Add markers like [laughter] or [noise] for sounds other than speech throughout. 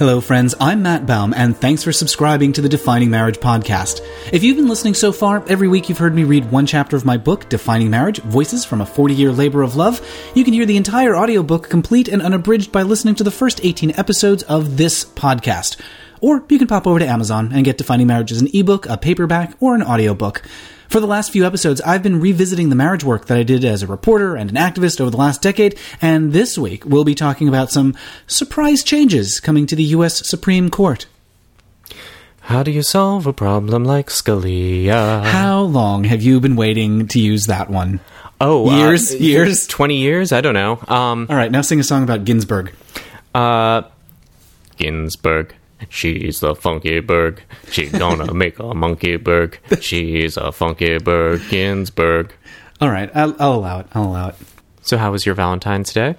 Hello, friends. I'm Matt Baum, and thanks for subscribing to the Defining Marriage podcast. If you've been listening so far, every week you've heard me read one chapter of my book, Defining Marriage Voices from a 40 Year Labor of Love. You can hear the entire audiobook complete and unabridged by listening to the first 18 episodes of this podcast. Or you can pop over to Amazon and get Defining Marriage as an ebook, a paperback, or an audiobook. For the last few episodes, I've been revisiting the marriage work that I did as a reporter and an activist over the last decade, and this week we'll be talking about some surprise changes coming to the U.S. Supreme Court. How do you solve a problem like Scalia? How long have you been waiting to use that one? Oh, Years? uh, Years? Twenty years? I don't know. Um, All right, now sing a song about Ginsburg. uh, Ginsburg. She's a funky bird. She gonna [laughs] make a monkey bird. She's a funky bird. Ginsburg. All right, I'll, I'll allow it. I'll allow it. So, how was your Valentine's Day?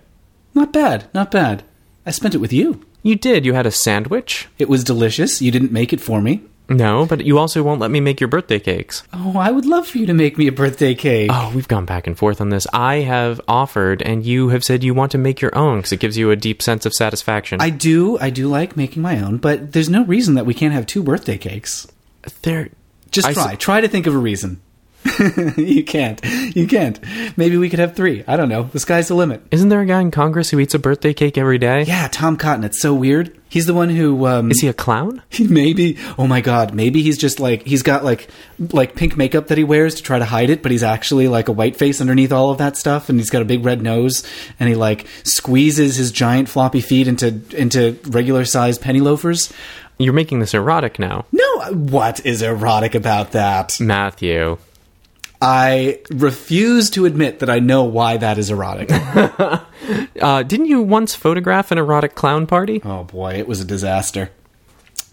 Not bad, not bad. I spent it with you. You did. You had a sandwich. It was delicious. You didn't make it for me. No, but you also won't let me make your birthday cakes. Oh, I would love for you to make me a birthday cake. Oh, we've gone back and forth on this. I have offered, and you have said you want to make your own because it gives you a deep sense of satisfaction. I do, I do like making my own, but there's no reason that we can't have two birthday cakes. there. Just I s- try. try to think of a reason. [laughs] you can't. You can't. Maybe we could have three. I don't know. The sky's the limit. Isn't there a guy in Congress who eats a birthday cake every day? Yeah, Tom Cotton. It's so weird. He's the one who. Um, Is he a clown? [laughs] he maybe? Oh my God! Maybe he's just like he's got like like pink makeup that he wears to try to hide it, but he's actually like a white face underneath all of that stuff, and he's got a big red nose, and he like squeezes his giant floppy feet into into regular sized penny loafers. You're making this erotic now. No, what is erotic about that? Matthew. I refuse to admit that I know why that is erotic. [laughs] Uh, didn't you once photograph an erotic clown party? oh boy, it was a disaster.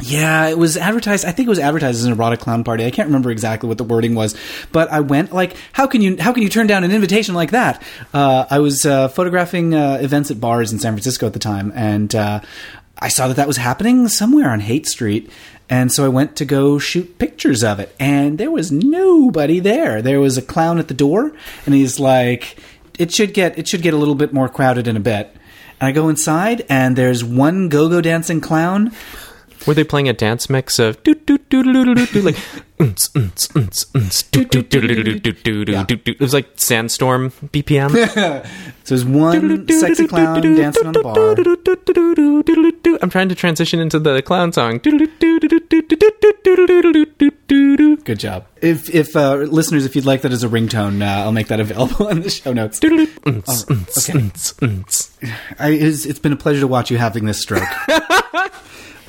Yeah, it was advertised. I think it was advertised as an erotic clown party. I can't remember exactly what the wording was, but I went like, how can you how can you turn down an invitation like that? Uh, I was uh, photographing uh, events at bars in San Francisco at the time, and uh, I saw that that was happening somewhere on Haight Street. And so I went to go shoot pictures of it, and there was nobody there. There was a clown at the door, and he's like, "It should get it should get a little bit more crowded in a bit." And I go inside, and there's one go-go dancing clown. Were they playing a dance mix of do do do do do do like it was like sandstorm BPM. so there's one sexy clown dancing on the bar. I'm trying to transition into the clown song. Good job. If if uh, listeners, if you'd like that as a ringtone, uh, I'll make that available in the show notes. Right. Okay. I, it's, it's been a pleasure to watch you having this stroke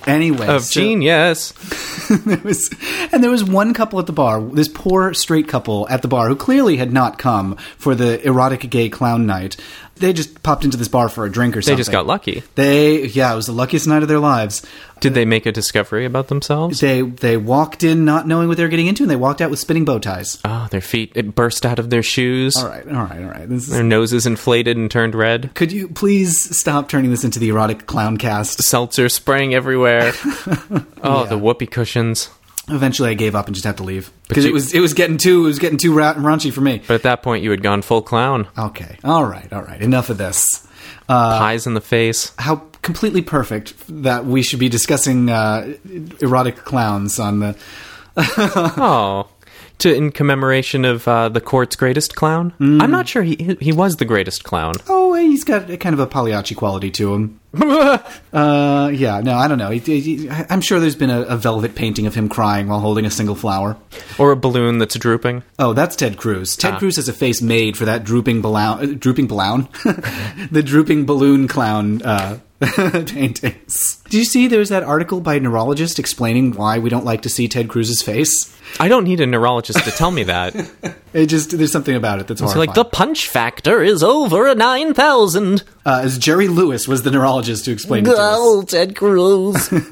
anyway, Of so- genius. [laughs] there was, and there was one couple at the bar, this poor straight couple at the bar who clearly had not come for the erotic gay clown night. They just popped into this bar for a drink or something. They just got lucky. They, yeah, it was the luckiest night of their lives. Did they make a discovery about themselves? They they walked in not knowing what they were getting into, and they walked out with spinning bow ties. Oh, their feet it burst out of their shoes. All right, all right, all right. This is, Their noses inflated and turned red. could you please stop turning this into the erotic clown cast? Seltzer spraying everywhere. [laughs] oh, the whoopee cushions. Eventually, I gave up and just had to leave because it was it was getting too it was getting too ra- raunchy for me. But at that point, you had gone full clown. Okay, all right, all right. Enough of this. Uh, Pies in the face. How completely perfect that we should be discussing uh, erotic clowns on the. Oh. [laughs] To, in commemoration of uh, the court's greatest clown? Mm. I'm not sure he he was the greatest clown. Oh, he's got a kind of a Pagliacci quality to him. [laughs] Uh, yeah, no, I don't know. He, he- I'm sure there's been a, a velvet painting of him crying while holding a single flower. Or a balloon that's drooping. Oh, that's Ted Cruz. Ted Ah. Cruz has a face made for that drooping balloon, uh, drooping balloon, [laughs] the drooping balloon clown uh, [laughs] paintings. Did you see there was that article by a neurologist explaining why we don't like to see Ted Cruz's face? I don't need a neurologist to tell me that. [laughs] It just there's something about it that's It's horrifying. like the punch factor is over a 9,000. uh, as Jerry Lewis was the neurologist who explained it to us. Oh, Ted Cruz. [laughs]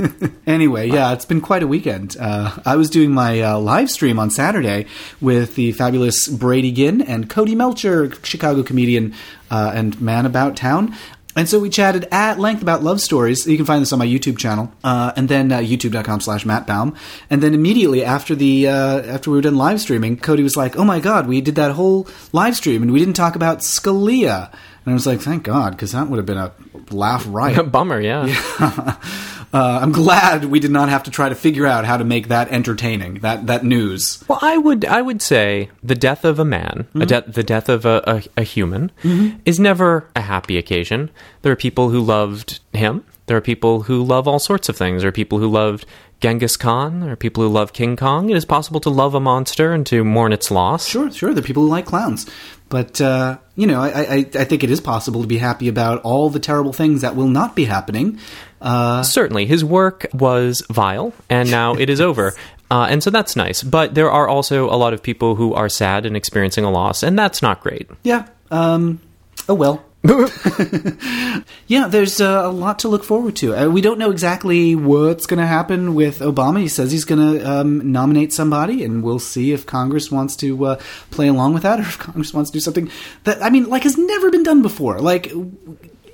Anyway, yeah, it's been quite a weekend. Uh, I was doing my uh, live stream on Saturday with the fabulous Brady Ginn and Cody Melcher, Chicago comedian uh, and man about town. And so we chatted at length about love stories. You can find this on my YouTube channel, uh, and then uh, youtube.com slash Matt Baum. And then immediately after the uh, after we were done live streaming, Cody was like, "Oh my God, we did that whole live stream and we didn't talk about Scalia." And I was like, thank God, because that would have been a laugh riot. A [laughs] bummer, yeah. [laughs] [laughs] Uh, I'm glad we did not have to try to figure out how to make that entertaining. That that news. Well, I would I would say the death of a man, a de- the death of a, a, a human, is never a happy occasion. There are people who loved him. There are people who love all sorts of things. There are people who loved Genghis Khan. There are people who love King Kong. It is possible to love a monster and to mourn its loss. Sure, sure. There are people who like clowns, but uh, you know, I, I I think it is possible to be happy about all the terrible things that will not be happening. Uh, Certainly, his work was vile, and now it is [laughs] over. Uh, and so that's nice. But there are also a lot of people who are sad and experiencing a loss, and that's not great. yeah. Um. Oh well. [laughs] [laughs] yeah, there's uh, a lot to look forward to. Uh, we don't know exactly what's going to happen with Obama. He says he's going to um, nominate somebody, and we'll see if Congress wants to uh, play along with that, or if Congress wants to do something that I mean, like has never been done before. Like,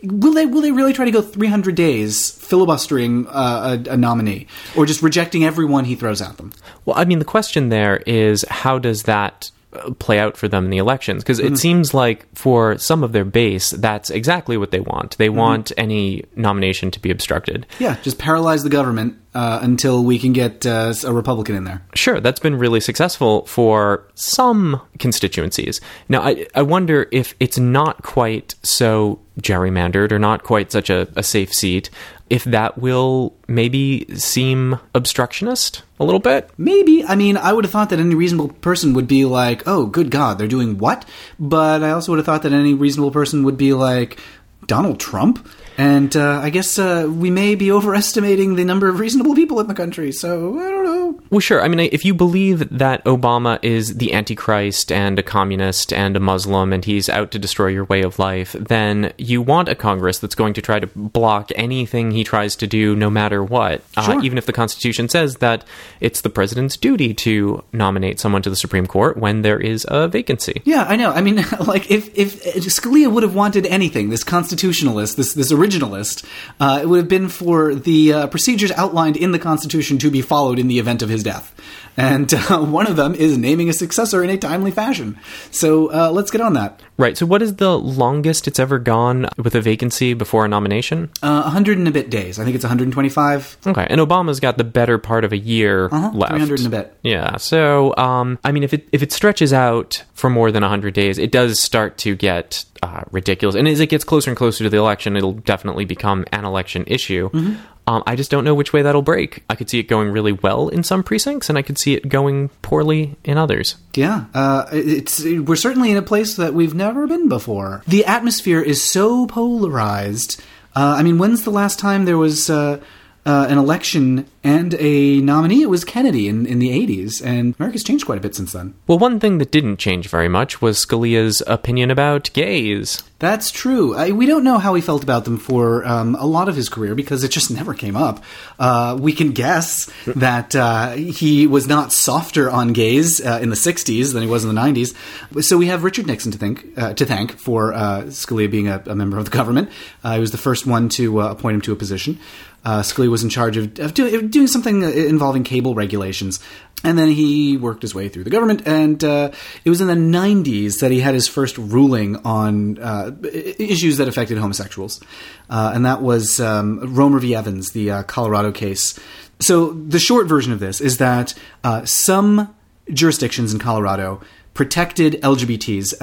will they will they really try to go 300 days filibustering uh, a, a nominee, or just rejecting everyone he throws at them? Well, I mean, the question there is how does that uh, play out for them in the elections? Because Mm-hmm. it seems like for some of their base, that's exactly what they want. Mm-hmm. They want any nomination to be obstructed. Yeah, just paralyze the government uh, until we can get uh, a Republican in there. Sure, that's been really successful for some constituencies. Now, I, I wonder if it's not quite so gerrymandered or not quite such a, a safe seat, if that will maybe seem obstructionist a little bit. Maybe. I mean, I would have thought that any reasonable person would be like, oh, good God, they're doing what? But I also would have thought that any reasonable person would be like, Donald Trump? And uh, I guess uh, we may be overestimating the number of reasonable people in the country, so I don't know. Well, sure. I mean, if you believe that Obama is the Antichrist and a communist and a Muslim and he's out to destroy your way of life, then you want a Congress that's going to try to block anything he tries to do, no matter what. Sure. Uh, even if the Constitution says that it's the president's duty to nominate someone to the Supreme Court when there is a vacancy. Yeah, I know. I mean, [laughs] like if if Scalia would have wanted anything, this constitutionalist, this this originalist, uh, it would have been for the uh, procedures outlined in the Constitution to be followed in the event of his death. And [laughs] uh, one of them is naming a successor in a timely fashion. So uh, let's get on that. Right. So, what is the longest it's ever gone with a vacancy before a nomination? Uh, 100 and a bit days. I think it's 125. Okay. And Obama's got the better part of a year Uh-huh, left. 300 and a bit. Yeah. So, um, I mean, if it if it stretches out for more than hundred days, it does start to get uh, ridiculous. And as it gets closer and closer to the election, it'll definitely become an election issue. Mm-hmm. Um, I just don't know which way that'll break. I could see it going really well in some precincts, and I could see it going poorly in others. Yeah, uh, it's we're certainly in a place that we've never been before. The atmosphere is so polarized. Uh, I mean, when's the last time there was uh, uh, an election and a nominee? It was Kennedy in, in the '80s, and America's changed quite a bit since then. Well, one thing that didn't change very much was Scalia's opinion about gays. That's true. I, we don't know how he felt about them for um, a lot of his career because it just never came up. Uh, we can guess [laughs] that uh, he was not softer on gays uh, in the '60s than he was in the '90s. So we have Richard Nixon to think uh, to thank for uh, Scalia being a, a member of the government. Uh, he was the first one to uh, appoint him to a position. Uh, Scalia was in charge of, of do, doing something uh, involving cable regulations. And then he worked his way through the government, and uh, it was in the 90s that he had his first ruling on uh, issues that affected homosexuals. Uh, and that was um, Romer v. Evans, the uh, Colorado case. So the short version of this is that uh, some jurisdictions in Colorado protected LGBTs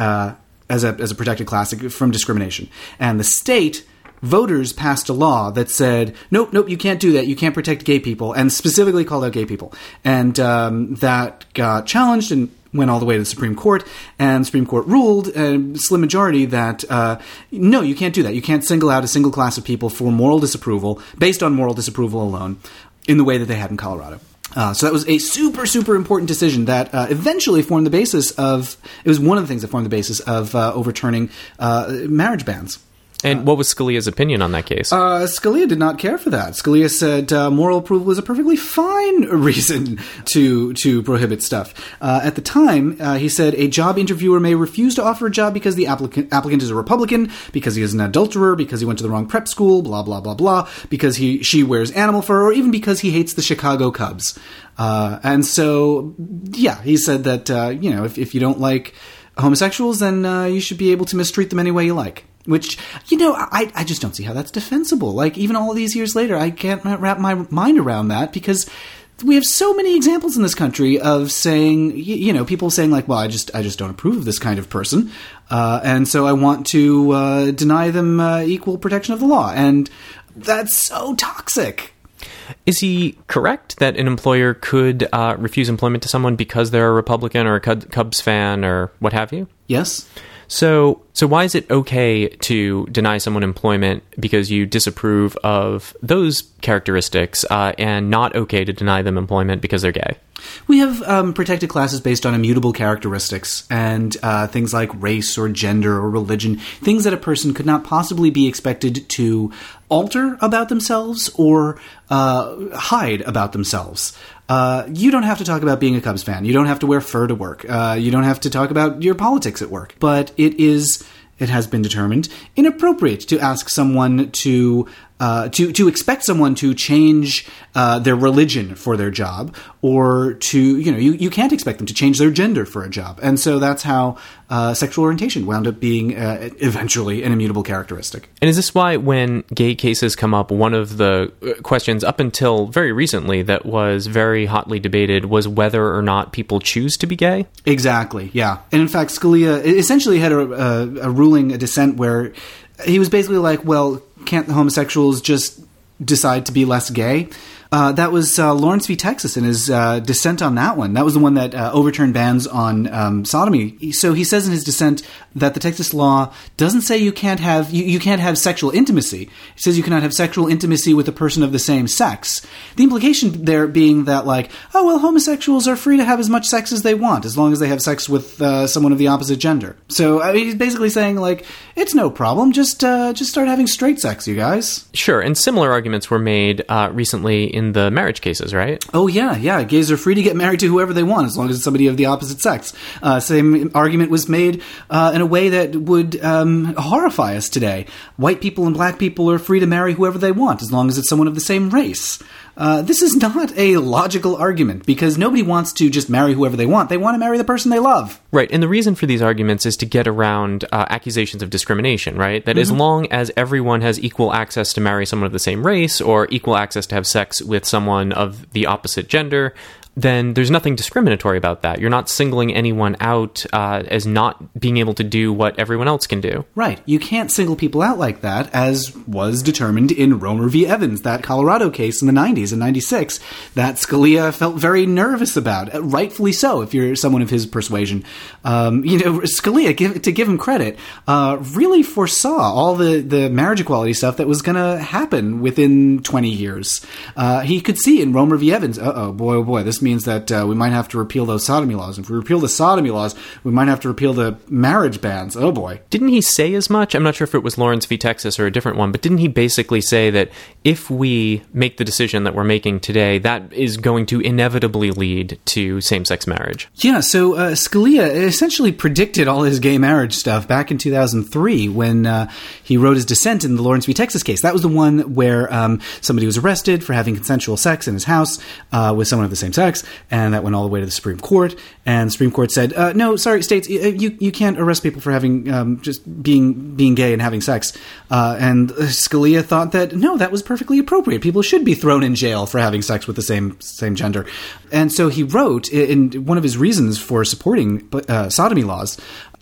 as, a, as a protected class from discrimination. And the state voters passed a law that said, nope, nope, you can't do that. You can't protect gay people, and specifically called out gay people. And um, that got challenged and went all the way to the Supreme Court. And the Supreme Court ruled, a slim majority, that uh, no, you can't do that. You can't single out a single class of people for moral disapproval based on moral disapproval alone in the way that they had in Colorado. Uh, so that was a super, super important decision that uh, eventually formed the basis of. It was one of the things that formed the basis of uh, overturning uh, marriage bans. And what was Scalia's opinion on that case? Uh, Scalia did not care for that. Scalia said uh, moral approval was a perfectly fine [laughs] reason to to prohibit stuff. Uh, at the time, uh, he said a job interviewer may refuse to offer a job because the applicant applicant is a Republican, because he is an adulterer, because he went to the wrong prep school, blah blah blah blah, because he she wears animal fur, or even because he hates the Chicago Cubs. Uh, and so, yeah, he said that uh, you know if, if you don't like homosexuals, then you should be able to mistreat them any way you like. Which, you know, I, I just don't see how that's defensible. Like, even all these years later, I can't wrap my mind around that because we have so many examples in this country of saying, you, you know, people saying like, "Well, I just, I just don't approve of this kind of person, uh, and so I want to uh, deny them uh, equal protection of the law," and that's so toxic. Is he correct that an employer could uh, refuse employment to someone because they're a Republican or a Cubs fan or what have you? Yes. So, so why is it okay to deny someone employment because you disapprove of those characteristics, uh, and not okay to deny them employment because they're gay? We have um, protected classes based on immutable characteristics and uh, things like race or gender or religion, things that a person could not possibly be expected to alter about themselves or uh, hide about themselves. Uh, you don't have to talk about being a Cubs fan. You don't have to wear fur to work. Uh, you don't have to talk about your politics at work. But it is, it has been determined, inappropriate to ask someone to uh, to to expect someone to change uh, their religion for their job, or to you know you, you can't expect them to change their gender for a job, and so that's how uh, sexual orientation wound up being uh, eventually an immutable characteristic. And is this why when gay cases come up, one of the uh, questions up until very recently that was very hotly debated was whether or not people choose to be gay? Exactly. Yeah, and in fact, Scalia essentially had a, a, a ruling, a dissent where he was basically like, well, can't the homosexuals just decide to be less gay? Uh, that was uh, Lawrence v. Texas and his uh, dissent on that one. That was the one that uh, overturned bans on um, sodomy. So he says in his dissent that the Texas law doesn't say you can't have you, you can't have sexual intimacy. It says you cannot have sexual intimacy with a person of the same sex. The implication there being that like, oh well, homosexuals are free to have as much sex as they want as long as they have sex with uh, someone of the opposite gender. So I mean, he's basically saying like, it's no problem. Just uh, just start having straight sex, you guys. Sure, and similar arguments were made recently the marriage cases, right? Oh yeah, yeah. Gays are free to get married to whoever they want as long as it's somebody of the opposite sex. Uh, same argument was made uh, in a way that would um, horrify us today. White people and black people are free to marry whoever they want as long as it's someone of the same race. Uh, this is not a logical argument because nobody wants to just marry whoever they want. They want to marry the person they love. Right. And the reason for these arguments is to get around uh, accusations of discrimination, right? That mm-hmm. as long as everyone has equal access to marry someone of the same race or equal access to have sex with someone of the opposite gender, then there's nothing discriminatory about that. You're not singling anyone out uh, as not being able to do what everyone else can do. Right. You can't single people out like that, as was determined in Romer v. Evans, that Colorado case in the 90s and 96, that Scalia felt very nervous about. Uh, rightfully so, if you're someone of his persuasion. Um, you know, Scalia, give, to give him credit, uh, really foresaw all the, the marriage equality stuff that was going to happen within 20 years. Uh, he could see in Romer v. Evans, uh oh, boy, oh boy, this means that uh, we might have to repeal those sodomy laws. If we repeal the sodomy laws, we might have to repeal the marriage bans. Oh boy. Didn't he say as much? I'm not sure if it was Lawrence v. Texas or a different one, but didn't he basically say that if we make the decision that we're making today, that is going to inevitably lead to same sex marriage? Yeah, so uh, Scalia essentially predicted all his gay marriage stuff back in 2003 when uh, he wrote his dissent in the Lawrence v. Texas case. That was the one where um, somebody was arrested for having consensual sex in his house uh, with someone of the same sex and that went all the way to the Supreme Court. And the Supreme Court said, uh, "No, sorry, states, you you can't arrest people for having um, just being being gay and having sex." Uh, and Scalia thought that no, that was perfectly appropriate. People should be thrown in jail for having sex with the same same gender. And so he wrote in one of his reasons for supporting uh, sodomy laws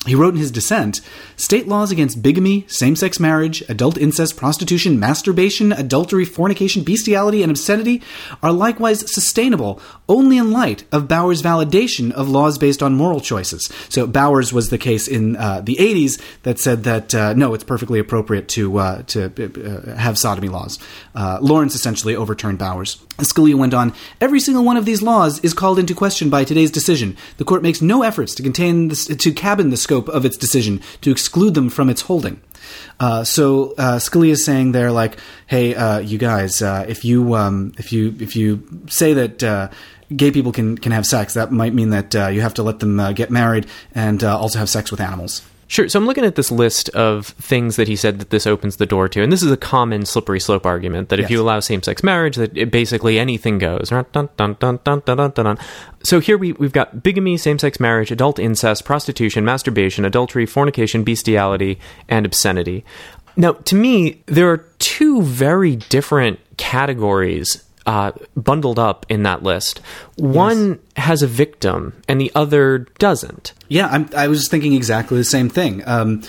he wrote in his dissent State laws against bigamy, same sex marriage, adult incest, prostitution, masturbation, adultery, fornication, bestiality, and obscenity are likewise sustainable only in light of Bowers' validation of laws based on moral choices. So, Bowers was the case in uh, the 80s that said that uh, no, it's perfectly appropriate to, uh, to uh, have sodomy laws. Uh, Lawrence essentially overturned Bowers. Scalia went on Every single one of these laws is called into question by today's decision. The court makes no efforts to contain this, to cabin the scope of its decision, to exclude them from its holding. Uh, so uh, Scalia is saying there, like, "Hey, uh, you guys, uh, if you um, if you if you say that uh, gay people can can have sex, that might mean that uh, you have to let them get married and also have sex with animals." Sure. So I'm looking at this list of things that he said that this opens the door to, and this is a common slippery slope argument that if Yes. you allow same-sex marriage, that it basically anything goes. Dun, dun, dun. So here we we've got bigamy, same-sex marriage, adult incest, prostitution, masturbation, adultery, fornication, bestiality, and obscenity. Now, to me, there are two very different categories uh, bundled up in that list. One has a victim, and the other doesn't. Yeah, I'm, I was thinking exactly the same thing. Um,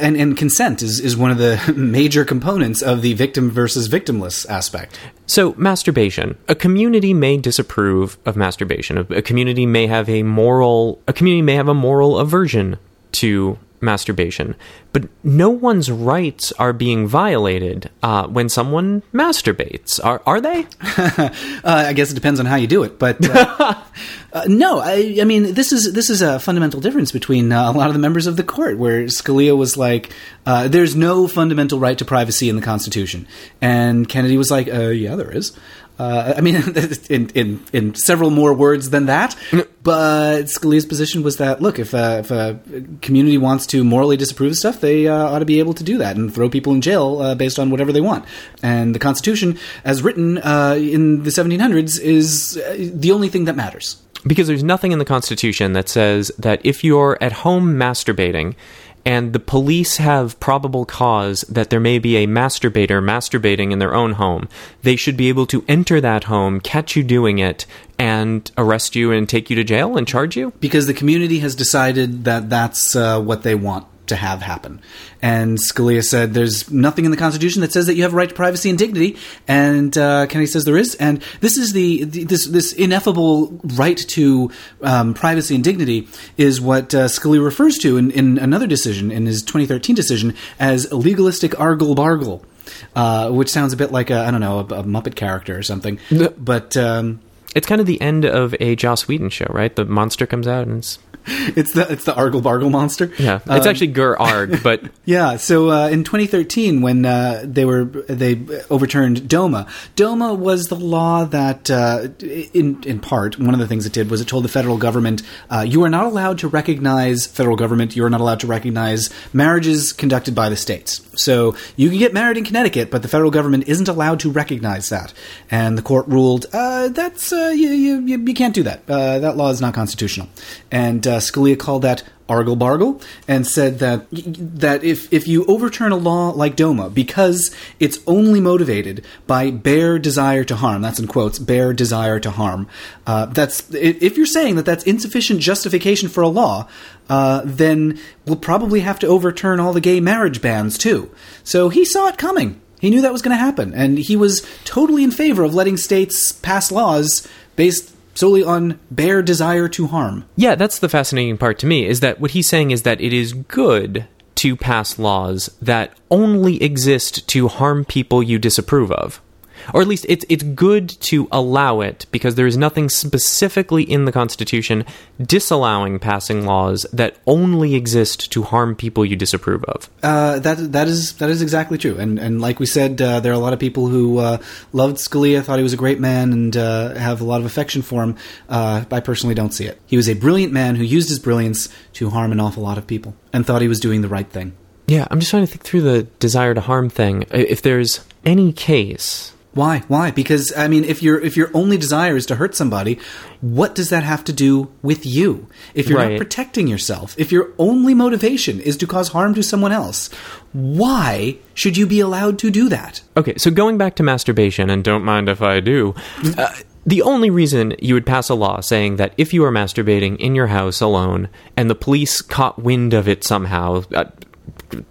and, and consent is, is one of the [laughs] major components of the victim versus victimless aspect. So, masturbation. A community may disapprove of masturbation. A, a community may have a moral. A community may have a moral aversion to masturbation, but no one's rights are being violated uh, when someone masturbates. Are are they? [laughs] Uh, I guess it depends on how you do it, but uh, [laughs] uh, no, I, I mean this is this is a fundamental difference between uh, a lot of the members of the court, where Scalia was like, uh, "There's no fundamental right to privacy in the Constitution," and Kennedy was like, uh, "Yeah, there is." Uh, I mean, [laughs] in, in in several more words than that, but Scalia's position was that look, if a, if a community wants to morally disapprove of stuff, they uh, ought to be able to do that and throw people in jail uh, based on whatever they want. And the Constitution, as written uh, in the 1700s, is uh, the only thing that matters. Because there's nothing in the Constitution that says that if you're at home masturbating and the police have probable cause that there may be a masturbator masturbating in their own home, they should be able to enter that home, catch you doing it, and arrest you and take you to jail and charge you? because the community has decided that that's uh, what they want to have happen. And Scalia said there's nothing in the Constitution that says that you have a right to privacy and dignity, and uh, Kennedy says there is. And this is the, the this this ineffable right to um, privacy and dignity is what uh, Scalia refers to in, in another decision in his 2013 decision as legalistic argle bargle. Uh, which sounds a bit like a I don't know a, a Muppet character or something, but um, It's kind of the end of a Joss Whedon show, right? The monster comes out and it's [laughs] it's the it's the argle bargle monster. yeah, it's actually Gur Arg, but [laughs] Yeah, so uh, in 2013, when uh, they were they overturned DOMA, DOMA was the law that, uh, in in part, one of the things it did was it told the federal government uh, you are not allowed to recognize federal government. You are not allowed to recognize marriages conducted by the states. So you can get married in Connecticut, but the federal government isn't allowed to recognize that. And the court ruled uh, that's uh, you, you you can't do that. Uh, that law is not constitutional. And uh, Scalia called that argle bargle and said that that if if you overturn a law like DOMA because it's only motivated by bare desire to harm that's in quotes bare desire to harm uh, that's if you're saying that that's insufficient justification for a law uh, then we'll probably have to overturn all the gay marriage bans too. So he saw it coming. He knew that was going to happen. And he was totally in favor of letting states pass laws based solely on bare desire to harm Yeah, that's the fascinating part to me is that what he's saying is that it is good to pass laws that only exist to harm people you disapprove of. Or at least it's it's good to allow it because there is nothing specifically in the Constitution disallowing passing laws that only exist to harm people you disapprove of. Uh, that that is that is exactly true, and and like we said, uh, there are a lot of people who uh, loved Scalia, thought he was a great man, and uh, have a lot of affection for him. Uh, I personally don't see it. He was a brilliant man who used his brilliance to harm an awful lot of people, and thought he was doing the right thing. Yeah, I'm just trying to think through the desire to harm thing. If there's any case Why? Why? Because I mean, if your if your only desire is to hurt somebody, what does that have to do with you? If you're Right. not protecting yourself, if your only motivation is to cause harm to someone else, why should you be allowed to do that? Okay, so going back to masturbation, and don't mind if I do, uh, the only reason you would pass a law saying that if you are masturbating in your house alone and the police caught wind of it somehow, uh,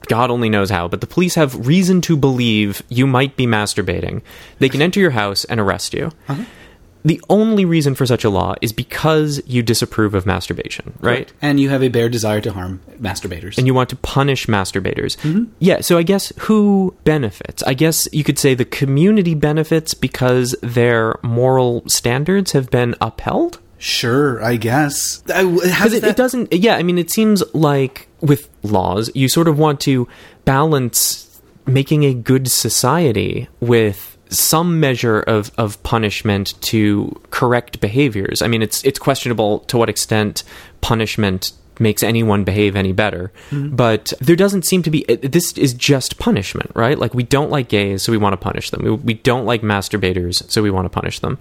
God only knows how, but the police have reason to believe you might be masturbating, they can enter your house and arrest you. Uh-huh. The only reason for such a law is because you disapprove of masturbation, right? And you have a bare desire to harm masturbators. and you want to punish masturbators. Mm-hmm. Yeah, so I guess who benefits? I guess you could say the community benefits because their moral standards have been upheld. Sure, I guess. I- How Because it, that, it doesn't, yeah, I mean, it seems like with laws, you sort of want to balance making a good society with some measure of, of punishment to correct behaviors. I mean, it's it's questionable to what extent punishment makes anyone behave any better. Mm-hmm. But there doesn't seem to be. This is just punishment, right? Like we don't like gays, so we want to punish them. We, we don't like masturbators, so we want to punish them.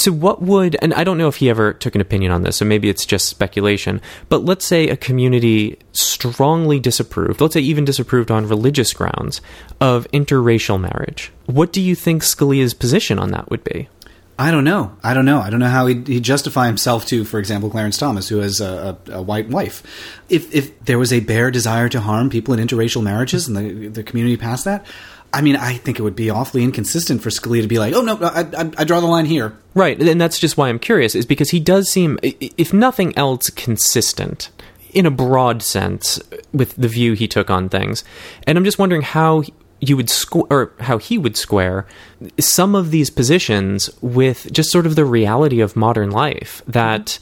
So what would and I don't know if he ever took an opinion on this, so maybe it's just speculation, but let's say a community strongly disapproved, let's say even disapproved on religious grounds of interracial marriage. What do you think Scalia's position on that would be? I don't know. I don't know. I don't know how he'd, he'd justify himself to, for example, Clarence Thomas, who has a, a, a white wife. If if there was a bare desire to harm people in interracial marriages and the the community passed that, I mean, I think it would be awfully inconsistent for Scalia to be like, "Oh no, I, I, I draw the line here." Right, and that's just why I'm curious, is because he does seem, if nothing else, consistent in a broad sense with the view he took on things. And I'm just wondering how you would squ- or how he would square some of these positions with just sort of the reality of modern life that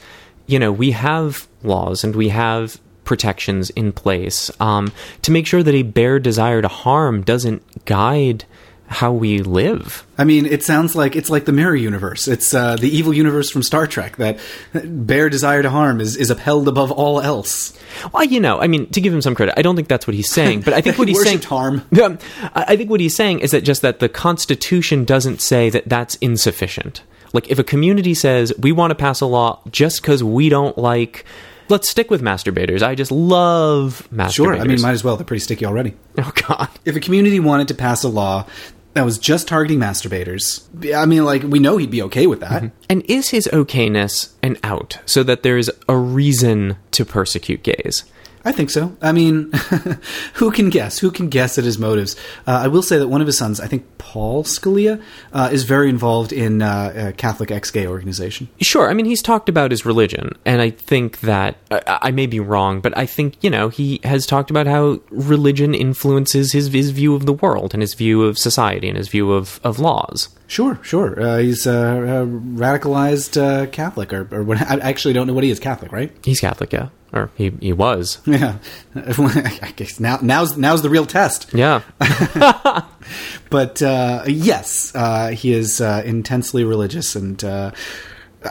you know we have laws and we have protections in place um, to make sure that a bare desire to harm doesn't guide how we live I mean, it sounds like it's like the mirror universe. It's uh, the evil universe from Star Trek that bare desire to harm is, is upheld above all else. Well, you know, I mean, to give him some credit, I don't think that's what he's saying, but I think [laughs] what he's saying. Harm. [laughs] Um, I think what he's saying is that just that the Constitution doesn't say that that's insufficient. Like, if a community says we want to pass a law just because we don't like, let's stick with masturbators. I just love masturbators. Sure, I mean, might as well. They're pretty sticky already. oh God, If a community wanted to pass a law that was just targeting masturbators, I mean, like we know he'd be okay with that. Mm-hmm. and is his okayness an out so that there's a reason to persecute gays? I think so. I mean, [laughs] who can guess? Who can guess at his motives? Uh, I will say that one of his sons, I think Paul Scalia, uh, is very involved in uh, a Catholic ex-gay organization. Sure. I mean, he's talked about his religion, and I think that I, I may be wrong, but I think you know he has talked about how religion influences his his view of the world and his view of society and his view of of laws. Sure, sure. Uh, he's a, a radicalized uh, Catholic, or, or what, [laughs] I actually don't know what he is. Catholic, right? He's Catholic, yeah, or he he was, [laughs] Yeah. [laughs] I guess now now's now's the real test. yeah. But uh, yes, uh, he is uh, intensely religious and uh,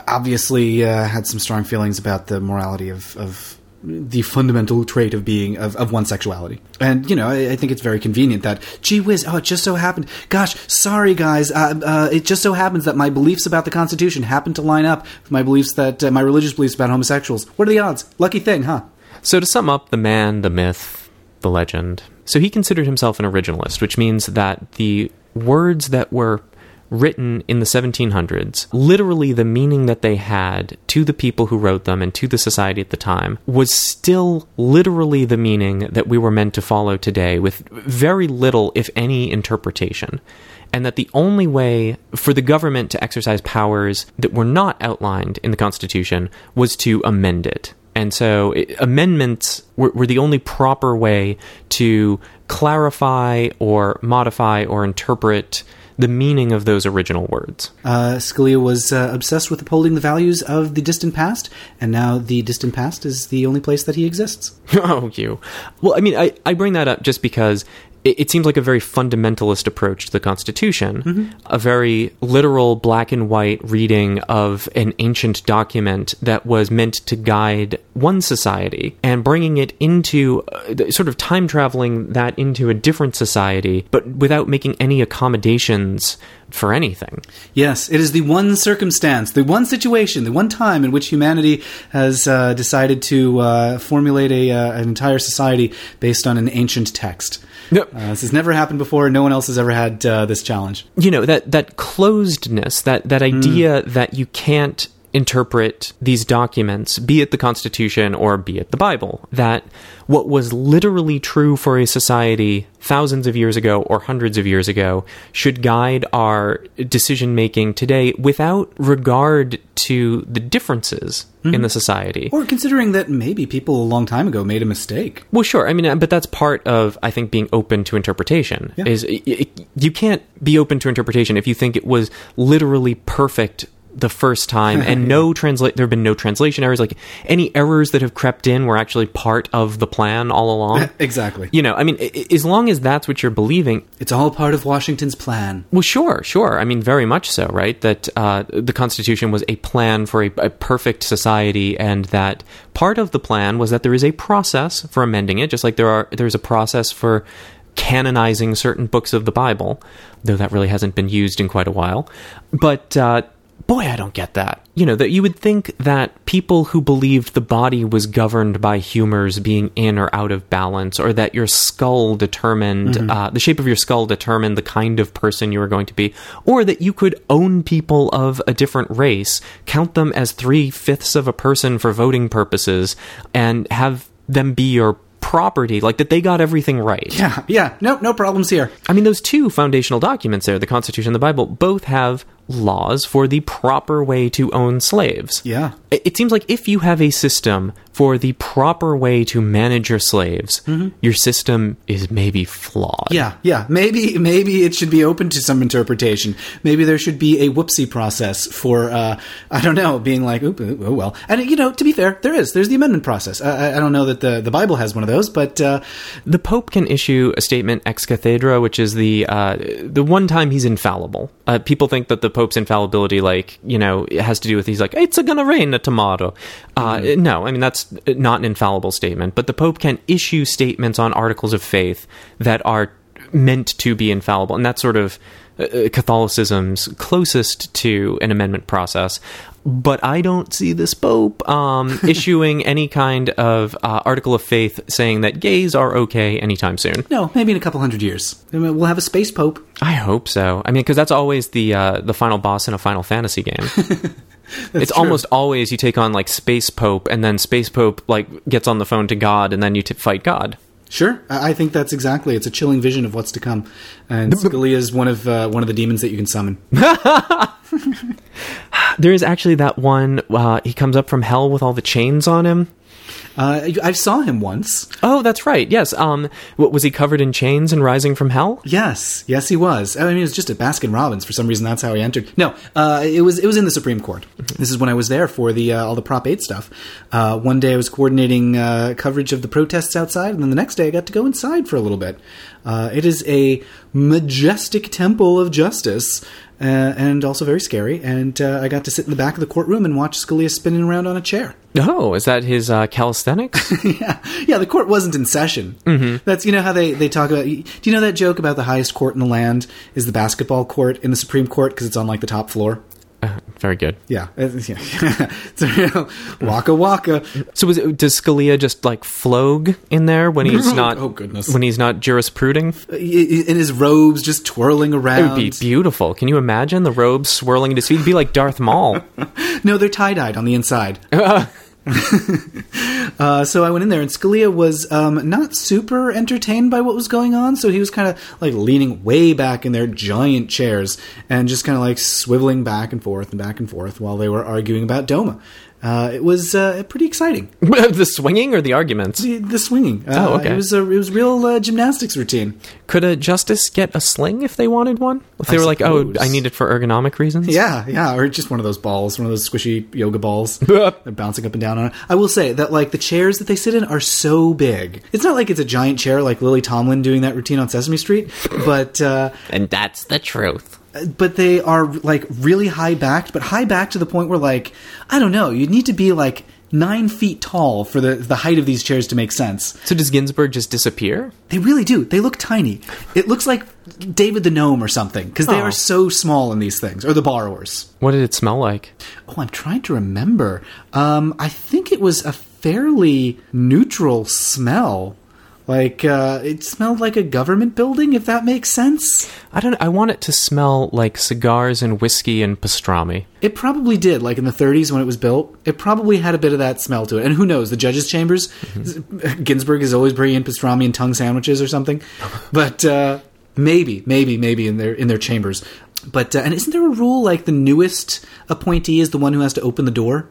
obviously uh, had some strong feelings about the morality of, of the fundamental trait of being of, of one's sexuality. And you know, I, I think it's very convenient that gee whiz, oh, it just so happened. Gosh, sorry guys, uh, uh, it just so happens that my beliefs about the Constitution happen to line up with my beliefs that uh, my religious beliefs about homosexuals. What are the odds? Lucky thing, huh? So to sum up, the man, the myth, the legend. So he considered himself an originalist, which means that the words that were written in the 1700s, literally the meaning that they had to the people who wrote them and to the society at the time, was still literally the meaning that we were meant to follow today, with very little, if any, interpretation. And that the only way for the government to exercise powers that were not outlined in the Constitution was to amend it. And so it, amendments were, were the only proper way to clarify or modify or interpret the meaning of those original words. Uh, Scalia was uh, obsessed with upholding the values of the distant past, and now the distant past is the only place that he exists. [laughs] oh, you. Well, I mean, I, I bring that up just because it, it seems like a very fundamentalist approach to the Constitution, a very literal black and white reading of an ancient document that was meant to guide one society and bringing it into uh, sort of time traveling that into a different society, but without making any accommodations for anything. Yes, it is the one circumstance, the one situation, the one time in which humanity has uh, decided to uh, formulate a, uh, an entire society based on an ancient text. Yep. Uh, this has never happened before. No one else has ever had uh, this challenge. you know that that closedness that that idea that you can't interpret these documents be it the constitution or be it the bible that what was literally true for a society thousands of years ago or hundreds of years ago should guide our decision making today without regard to the differences in the society Or considering that maybe people a long time ago made a mistake. well, sure. I mean, uh, but that's part of I think being open to interpretation. Yeah. Is y- y- you can't be open to interpretation if you think it was literally perfect the first time, and no [laughs] translate. There have been no translation errors. Like any errors that have crept in were actually part of the plan all along. [laughs] exactly. You know, I mean, i- as long as that's what you're believing, It's all part of Washington's plan. well, sure, sure. I mean, very much so, right? That uh, the Constitution was a plan for a, a perfect society, and that part of the plan was that there is a process for amending it, just like there are there's a process for canonizing certain books of the Bible, though that really hasn't been used in quite a while. But uh, boy, I don't get that. You know, that you would think that people who believed the body was governed by humors being in or out of balance, or that your skull determined, uh, the shape of your skull determined the kind of person you were going to be, or that you could own people of a different race, count them as three fifths of a person for voting purposes, and have them be your property, like that they got everything right. Yeah, yeah. No, no problems here. I mean, those two foundational documents there, the Constitution and the Bible, both have laws for the proper way to own slaves. Yeah. It seems like if you have a system for the proper way to manage your slaves, your system is maybe flawed. Yeah, yeah. Maybe maybe it should be open to some interpretation. Maybe there should be a whoopsie process for uh, I don't know, being like, Oop, oh well. And you know, to be fair, there is. There's the amendment process. I, I- don't know that the the Bible has one of those, but uh, The Pope can issue a statement ex cathedra, which is the uh, the one time he's infallible. Uh, people think that the Pope's infallibility, like you know, it has to do with he's like it's gonna rain a tomorrow. Uh, No, I mean that's not an infallible statement. But the Pope can issue statements on articles of faith that are meant to be infallible, and that's sort of uh, Catholicism's closest to an amendment process. But I don't see this Pope um, [laughs] issuing any kind of uh, article of faith saying that gays are okay anytime soon. no, maybe in a couple hundred years we'll have a space pope. I hope so. I mean, because that's always the uh, the final boss in a Final Fantasy game. [laughs] [laughs] it's true. almost always you take on like Space Pope, and then Space Pope like gets on the phone to God, and then you t- fight God. Sure, I I think that's exactly. It's a chilling vision of what's to come, and Scalia is one of uh, one of the demons that you can summon. [laughs] [laughs] There is actually that one. Uh, he comes up from hell with all the chains on him. Uh, I saw him once. Oh, that's right. Yes. Um, what, was he covered in chains and rising from hell? Yes, yes, he was. I mean, it was just at Baskin Robbins. For some reason, that's how he entered. No, uh, it was it was in the Supreme Court. This is when I was there for the uh, all the Prop Eight stuff. Uh, one day, I was coordinating uh, coverage of the protests outside, and then the next day, I got to go inside for a little bit. Uh, it is a majestic temple of justice. Uh, and also very scary. And uh, I got to sit in the back of the courtroom and watch Scalia spinning around on a chair. Oh, is that his uh, calisthenics? [laughs] yeah, yeah. The court wasn't in session. Mm-hmm. That's you know how they they talk about. Do you know that joke about the highest court in the land is the basketball court in the Supreme Court because it's on like the top floor? Uh, very good. Yeah, [laughs] it's- yeah. [laughs] so, you know, waka waka. So was it, does Scalia just like flog in there when he's [laughs] not? Oh, goodness. When he's not jurispruding, in his robes, just twirling around. it would be beautiful. Can you imagine the robes swirling at his feet? It'd be like Darth Maul. No, they're tie dyed on the inside. uh, so I went in there, and Scalia was um, not super entertained by what was going on. So he was kind of like leaning way back in their giant chairs and just kind of like swiveling back and forth and back and forth while they were arguing about DOMA. Uh, it was uh, pretty exciting. [laughs] the swinging or the arguments? The, the swinging. Uh, Oh, okay. It was a it was real uh, gymnastics routine. Could a justice get a sling if they wanted one? If they I were like, oh. I need it for ergonomic reasons? Yeah, yeah, or just one of those balls, one of those squishy yoga balls. [laughs] They're bouncing up and down on it. I will say that like the chairs that they sit in are so big. It's not like it's a giant chair like Lily Tomlin doing that routine on Sesame Street, but uh, And that's the truth. But they are like really high backed, but high backed to the point where like I don't know, you'd need to be like nine feet tall for the the height of these chairs to make sense. So does Ginsburg just disappear? They really do. They look tiny. It looks like David the Gnome or something because they Oh. are so small in these things, or the borrowers. What did it smell like? Oh, I'm trying to remember. Um, I think it was a fairly neutral smell. Like uh, it smelled like a government building, if that makes sense. I don't. I want it to smell like cigars and whiskey and pastrami. It probably did, like in the 30s when it was built. It probably had a bit of that smell to it. And who knows? The judges' chambers, Ginsburg is always bringing in pastrami and tongue sandwiches or something. [laughs] But uh, maybe, maybe, maybe in their in their chambers. But uh, and isn't there a rule like the newest appointee is the one who has to open the door?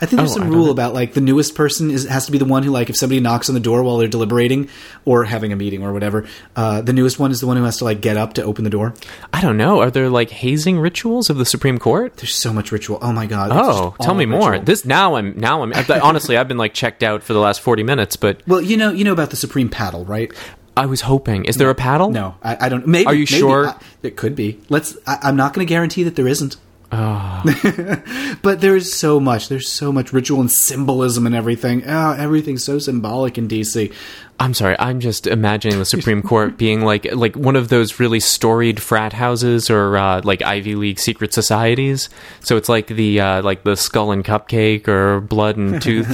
I think there's Oh, some rule know. about like the newest person is has to be the one who like if somebody knocks on the door while they're deliberating or having a meeting or whatever, uh, the newest one is the one who has to like get up to open the door. I don't know. Are there like hazing rituals of the Supreme Court? There's so much ritual. Oh my god. Oh, tell me more. ritual. This now I'm now I'm honestly I've been like checked out for the last 40 minutes, but well, you know, you know about the supreme paddle, right? I was hoping. Is there a paddle? No, I, I don't. Maybe. Are you maybe. sure? I- it could be. Let's. I, I'm not going to guarantee that there isn't. Oh. [laughs] But there is so much. There's so much ritual and symbolism and everything. Oh, everything's so symbolic in DC. I'm sorry. I'm just imagining the Supreme Court [laughs] being like like one of those really storied frat houses or uh, like Ivy League secret societies. So it's like the uh, like the skull and cupcake or blood and tooth.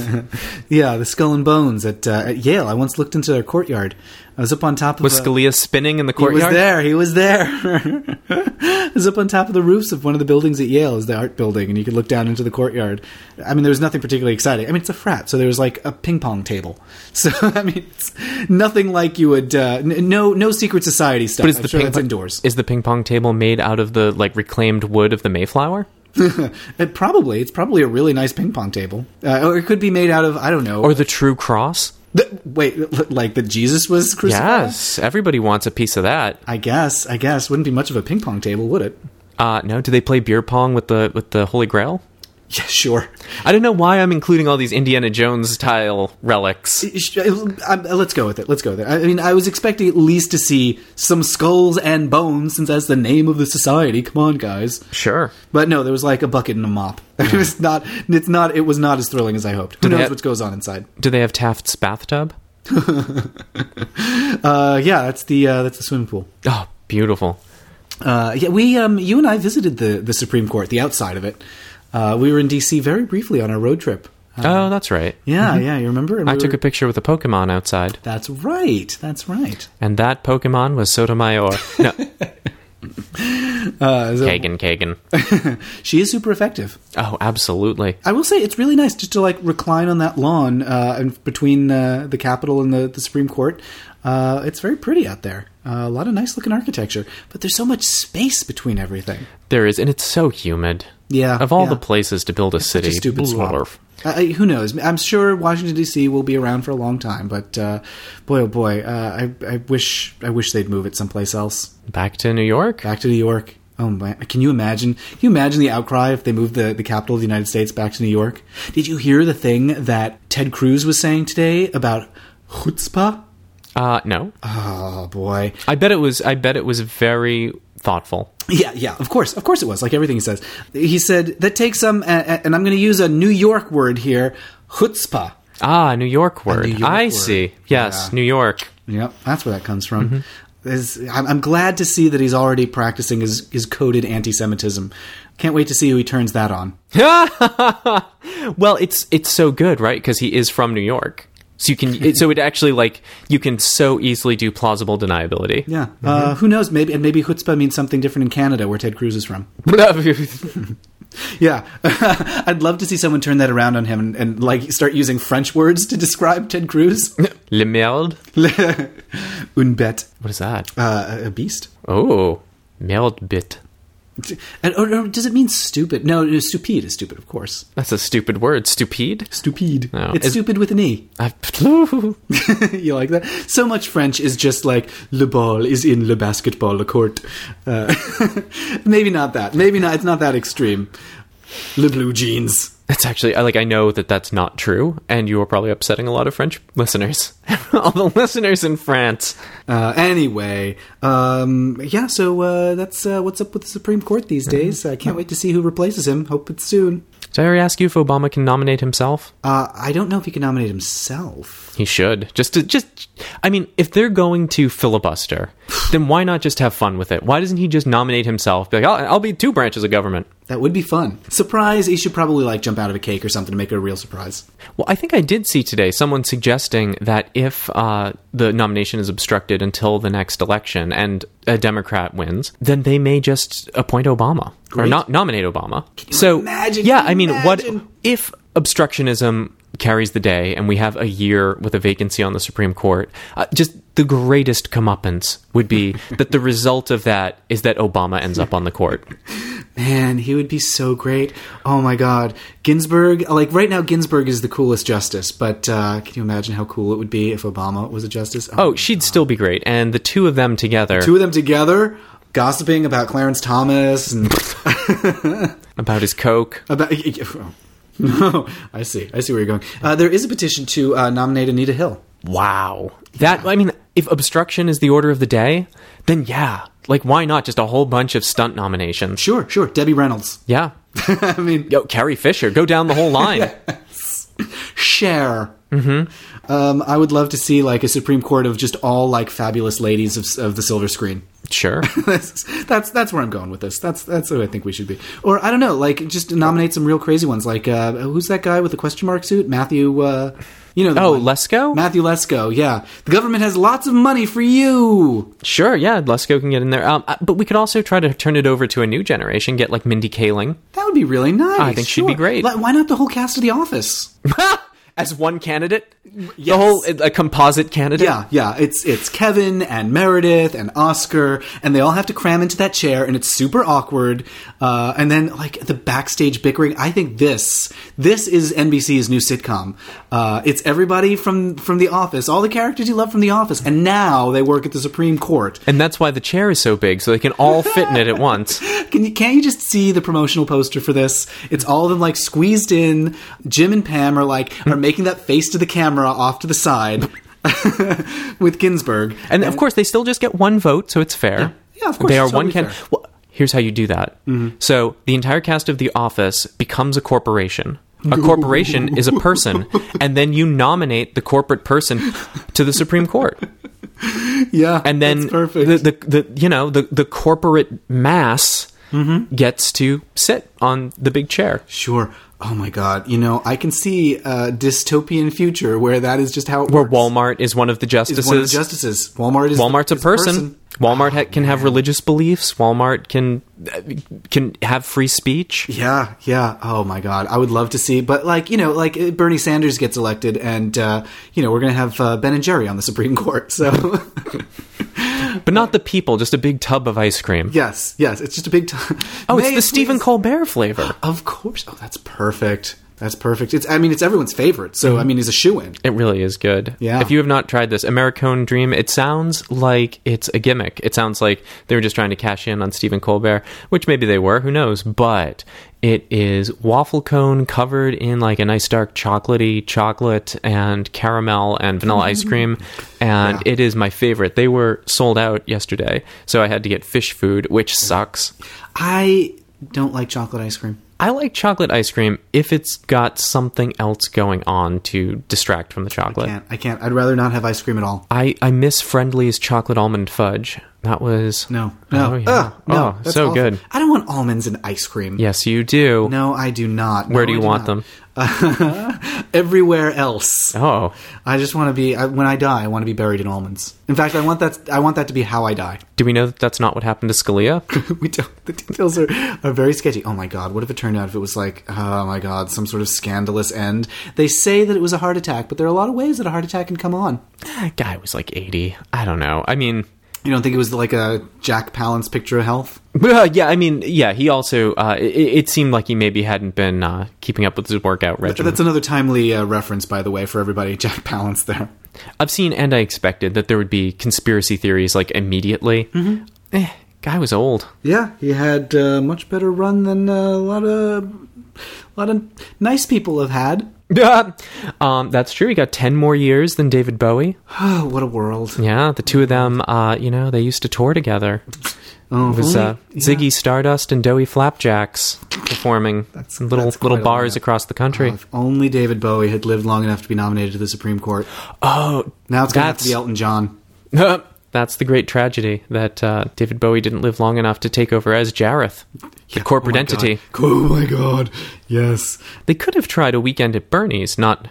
[laughs] Yeah, the Skull and Bones at, uh, at Yale. I once looked into their courtyard. I was up on top of. Was a- Scalia spinning in the courtyard. He was there. He was there. [laughs] I was up on top of the roofs of one of the buildings at Yale, is the art building, and you could look down into the courtyard. I mean, there was nothing particularly exciting. I mean, it's a frat, so there was like a ping pong table. [laughs] So I mean, it's nothing like you would. Uh, n- no, no secret society stuff. But is I'm the sure ping pong, indoors? Is the ping pong table made out of the like reclaimed wood of the Mayflower? [laughs] It probably. It's probably a really nice ping pong table, uh, or it could be made out of I don't know. Or the true cross? The- wait, like that Jesus was crucified? Yes, everybody wants a piece of that. I guess. I guess wouldn't be much of a ping pong table, would it? Uh, no, do they play beer pong with the with the Holy Grail? [laughs] Yeah, sure. I don't know why I'm including all these Indiana Jones style relics. Uh, Let's go with it. Let's go with it. I mean, I was expecting at least to see some skulls and bones, since that's the name of the society. Come on, guys. Sure. But no, there was like a bucket and a mop. [laughs] It was not. It's not. It was not as thrilling as I hoped. Who they knows have- what goes on inside? Do they have Taft's bathtub? [laughs] Uh, yeah, that's the uh, that's the swimming pool. Oh, beautiful. Uh, yeah, we um, you and I visited the the Supreme Court, the outside of it. Uh, we were in D.C. very briefly on our road trip. oh, that's right. Yeah, yeah, you remember? And I we took were- a picture with a Pokemon outside, That's right. That's right. and that Pokemon was Sotomayor. [laughs] No, Uh, so- Kagan, Kagan. [laughs] she is super effective. Oh, absolutely. I will say it's really nice just to like recline on that lawn uh, and between uh, the Capitol and the, the Supreme Court. Uh, it's very pretty out there. Uh, a lot of nice looking architecture, but there's so much space between everything. There is, and it's so humid. Yeah, Of all yeah. the places to build a city, Such a stupid swamp. Uh, who knows? I'm sure Washington D.C. will be around for a long time, but uh, boy, oh boy, uh, I, I wish I wish they'd move it someplace else. back to New York. Back to New York. Oh man, can you imagine? Can you imagine the outcry if they moved the, the capital of the United States back to New York? Did you hear the thing that Ted Cruz was saying today about chutzpah? Uh, no, Oh boy. I bet it was. I bet it was very thoughtful. Yeah, yeah, of course, of course it was. Like everything he says. He said that takes some, uh, and I'm going to use a New York word here, chutzpah. Ah, New York word. New York I word. see. Yes, Yeah. New York. Yep, that's where that comes from. Is- I'm, I'm glad to see that he's already practicing his, his coded anti-Semitism. Can't wait to see who he turns that on. [laughs] well, it's it's so good, right? Because he is from New York, so you can. It, so it actually like you can so easily do plausible deniability. Yeah. Uh, who knows? Maybe and maybe chutzpah means something different in Canada, where Ted Cruz is from. [laughs] [laughs] Yeah, [laughs] I'd love to see someone turn that around on him and, and like start using French words to describe Ted Cruz. Le merde. Un bête, What is that? uh, a beast. Oh, merde bit. And, or, or does it mean stupid? No, no, stupide is stupid, of course. That's a stupid word. Stupide. Stupide. No. It's stupid with an e. I, [laughs] you like that? So much French is just like le ball is in le basketball le court. Uh, [laughs] maybe not that. Maybe not. It's not that extreme. Le blue jeans. That's actually I like I know that that's not true, and you are probably upsetting a lot of French listeners. [laughs] All the listeners in France. Uh, anyway, um, yeah. So uh, that's uh, what's up with the Supreme Court these days. I can't wait to see who replaces him. Hope it's soon. Did I already ask you if Obama can nominate himself? Uh, I don't know if he can nominate himself. He should. Just to just I mean, if they're going to filibuster, then why not just have fun with it? Why doesn't he just nominate himself? Be like, I'll, I'll be two branches of government. That would be fun. Surprise! you should probably like jump out of a cake or something to make it a real surprise. Well, I think I did see today someone suggesting that if uh, the nomination is obstructed until the next election and a Democrat wins, then they may just appoint Obama or not nominate Obama. so, imagine? yeah, I mean, imagine? what if obstructionism carries the day and we have a year with a vacancy on the Supreme Court? Uh, just the greatest comeuppance would be [laughs] that the result of that is that Obama ends up on the court. Man, he would be so great. Oh my God, Ginsburg. Like right now, Ginsburg is the coolest justice. But uh, can you imagine how cool it would be if Obama was a justice? Oh, she'd still be great. And the two of them together, two of them together, gossiping about Clarence Thomas and [laughs] [laughs] about his coke. about. No, [laughs] I see. I see where you're going. Uh, there is a petition to uh, nominate Anita Hill. Wow. That I mean, if obstruction is the order of the day, then yeah, like why not just a whole bunch of stunt nominations? Sure, sure. Debbie Reynolds. Yeah. [laughs] I mean, Yo, Carrie Fisher, go down the whole line. [laughs] share. Mm-hmm. Um, I would love to see like a Supreme Court of just all like fabulous ladies of, of the silver screen. Sure. [laughs] that's, that's that's where I'm going with this. That's that's who I think we should be. Or I don't know, like just nominate some real crazy ones. Like uh, who's that guy with the question mark suit? Matthew. Uh, you know. The Oh, one. Lesko? Matthew Lesko. Yeah, the government has lots of money for you. Sure, yeah, Lesko can get in there. Um, uh, but we could also try to turn it over to a new generation, get like Mindy Kaling That would be really nice. I think she'd be great. Why not the whole cast of The Office? [laughs] as one candidate. The whole a composite candidate. Yeah, yeah. It's it's Kevin and Meredith and Oscar, and they all have to cram into that chair, and it's super awkward. Uh, and then like the backstage bickering. I think this this is NBC's new sitcom. Uh, it's everybody from from The Office, all the characters you love from The Office, and now they work at the Supreme Court. And that's why the chair is so big, so they can all fit in it at once. [laughs] Can you can't you just see the promotional poster for this? It's all of them like squeezed in. Jim and Pam are like are making that face to the camera off to the side [laughs] with Ginsburg. And of course, they still just get one vote, so it's fair. Yeah, of course, They are it's one totally can. Well, here's how you do that. Mm-hmm. So the entire cast of The Office becomes a corporation. A [laughs] corporation is a person, [laughs] and then you nominate the corporate person to the Supreme Court. Yeah, and then. The, the the you know the the corporate mass Mm-hmm. gets to sit on the big chair. Sure. Oh my God. You know, I can see a dystopian future where that is just how it Where works. Walmart is one of the justices. is one of the justices. Walmart is Walmart's a is person. Walmart ha- can have religious beliefs. Walmart can uh, can have free speech. Yeah, yeah. Oh my God, I would love to see, but like you know, like uh, Bernie Sanders gets elected, and uh, you know we're gonna have uh, Ben and Jerry on the Supreme Court. So [laughs] But not the people, just a big tub of ice cream. yes, yes, it's just a big tub. [laughs] Oh, it's the Stephen Colbert flavor. Of course. Oh, that's perfect. That's perfect. It's. I mean, it's everyone's favorite. So I mm-hmm. mean, he's a shoe in. It really is good. Yeah. If you have not tried this, Americone Dream, it sounds like it's a gimmick. It sounds like they were just trying to cash in on Stephen Colbert, which maybe they were, who knows. But it is waffle cone covered in like a nice dark chocolatey chocolate and caramel and vanilla ice mm-hmm. cream. And Yeah. it is my favorite. They were sold out yesterday, so I had to get Phish Food, which sucks. I don't like chocolate ice cream. I like chocolate ice cream if it's got something else going on to distract from the chocolate. I can't. I can't. I'd rather not have ice cream at all. I, I miss Friendly's chocolate almond fudge. That was No. No. Oh, yeah. Ugh, no. Oh, that's so awful. good. I don't want almonds in ice cream. Yes, you do. No, I do not. Where No, do you want not. them? [laughs] Everywhere else. Oh, I just want to be. I, when I die, I want to be buried in almonds. In fact, I want that. I want that to be how I die. do we know that that's not what happened to Scalia? [laughs] we don't. The details are, are very sketchy. Oh my god! What if it turned out if it was like, oh my god, some sort of scandalous end? They say that it was a heart attack, but there are a lot of ways that a heart attack can come on. that guy was like 80. I don't know. I mean, You don't think it was like a Jack Palance picture of health? uh, yeah, I mean, yeah, he also, uh, it, it seemed like he maybe hadn't been uh, keeping up with his workout regimen. That's another timely uh, reference, by the way, for everybody. [laughs] Jack Palance there. I've seen and I expected that there would be conspiracy theories like immediately. Mm-hmm. Eh, guy was old. Yeah, he had a much better run than uh, a lot of a lot of nice people have had. [laughs] um, that's true. He got 10 more years than David Bowie. Oh, [sighs] what a world! Yeah, the two of them, uh, you know, they used to tour together. Oh, It was uh, Ziggy Stardust and Doughy Flapjacks performing That's- in little that's little bars across the country. if only David Bowie had lived long enough to be nominated to the Supreme Court. oh, Now it's going to have to be Elton John. [laughs] that's the great tragedy that uh, David Bowie didn't live long enough to take over as Jareth, the corporate Oh entity. God. Oh my god! Yes. They could have tried a weekend at Bernie's, not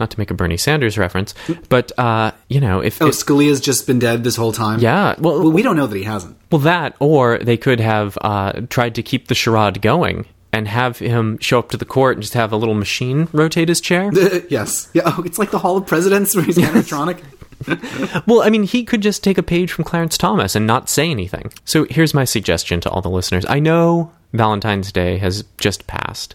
not to make a Bernie Sanders reference, but uh, you know, if, Oh, if Scalia's just been dead this whole time. yeah, well, Well, we don't know that he hasn't. Well, that, or they could have uh, tried to keep the charade going and have him show up to the court and just have a little machine rotate his chair. [laughs] yes. Yeah. Oh, it's like the Hall of Presidents where he's [laughs] animatronic. [laughs] well, I mean, he could just take a page from Clarence Thomas and not say anything. So here's my suggestion to all the listeners. I know Valentine's Day has just passed,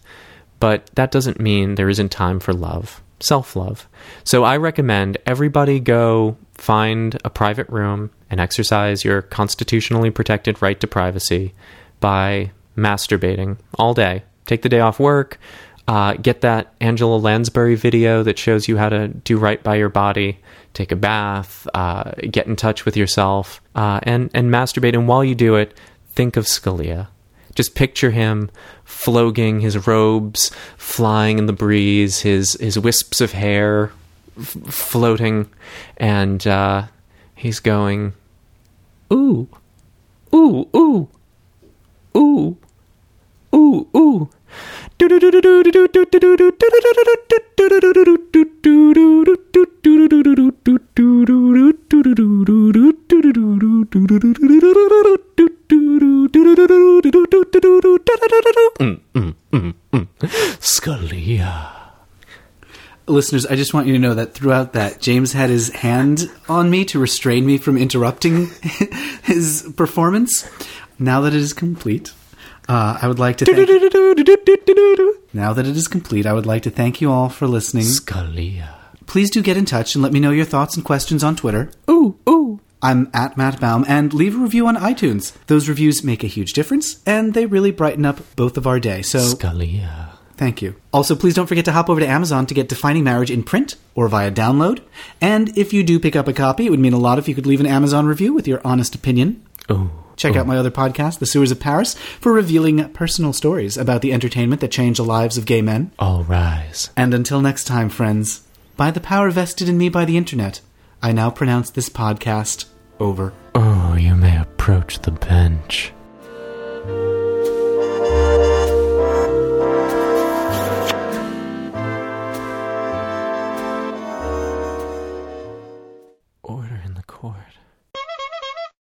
but that doesn't mean there isn't time for love, self love. So I recommend everybody go find a private room and exercise your constitutionally protected right to privacy by masturbating all day. Take the day off work. Uh, get that Angela Lansbury video that shows you how to do right by your body. Take a bath. Uh, get in touch with yourself uh, and and masturbate. And while you do it, think of Scalia. Just picture him flogging his robes, flying in the breeze, his his wisps of hair f- floating, and uh, he's going, ooh, ooh, ooh, ooh, ooh, ooh. Scalia. Listeners, I just want you to know that throughout that, James had his hand on me to restrain me from interrupting [laughs] his performance. Now that it is complete, uh, I would like to thank. Now that it is complete, I would like to thank you all for listening. Scalia. Please do get in touch and let me know your thoughts and questions on Twitter. Ooh, ooh. I'm at Matt Baum, and leave a review on iTunes. Those reviews make a huge difference, and they really brighten up both of our day. So Scalia. Thank you. Also, please don't forget to hop over to Amazon to get Defining Marriage in print or via download. And if you do pick up a copy, it would mean a lot if you could leave an Amazon review with your honest opinion. Ooh. Check out my other podcast, The Sewers of Paris, for revealing personal stories about the entertainment that changed the lives of gay men. All rise. And until next time, friends, by the power vested in me by the internet, I now pronounce this podcast over. Oh, you may approach the bench.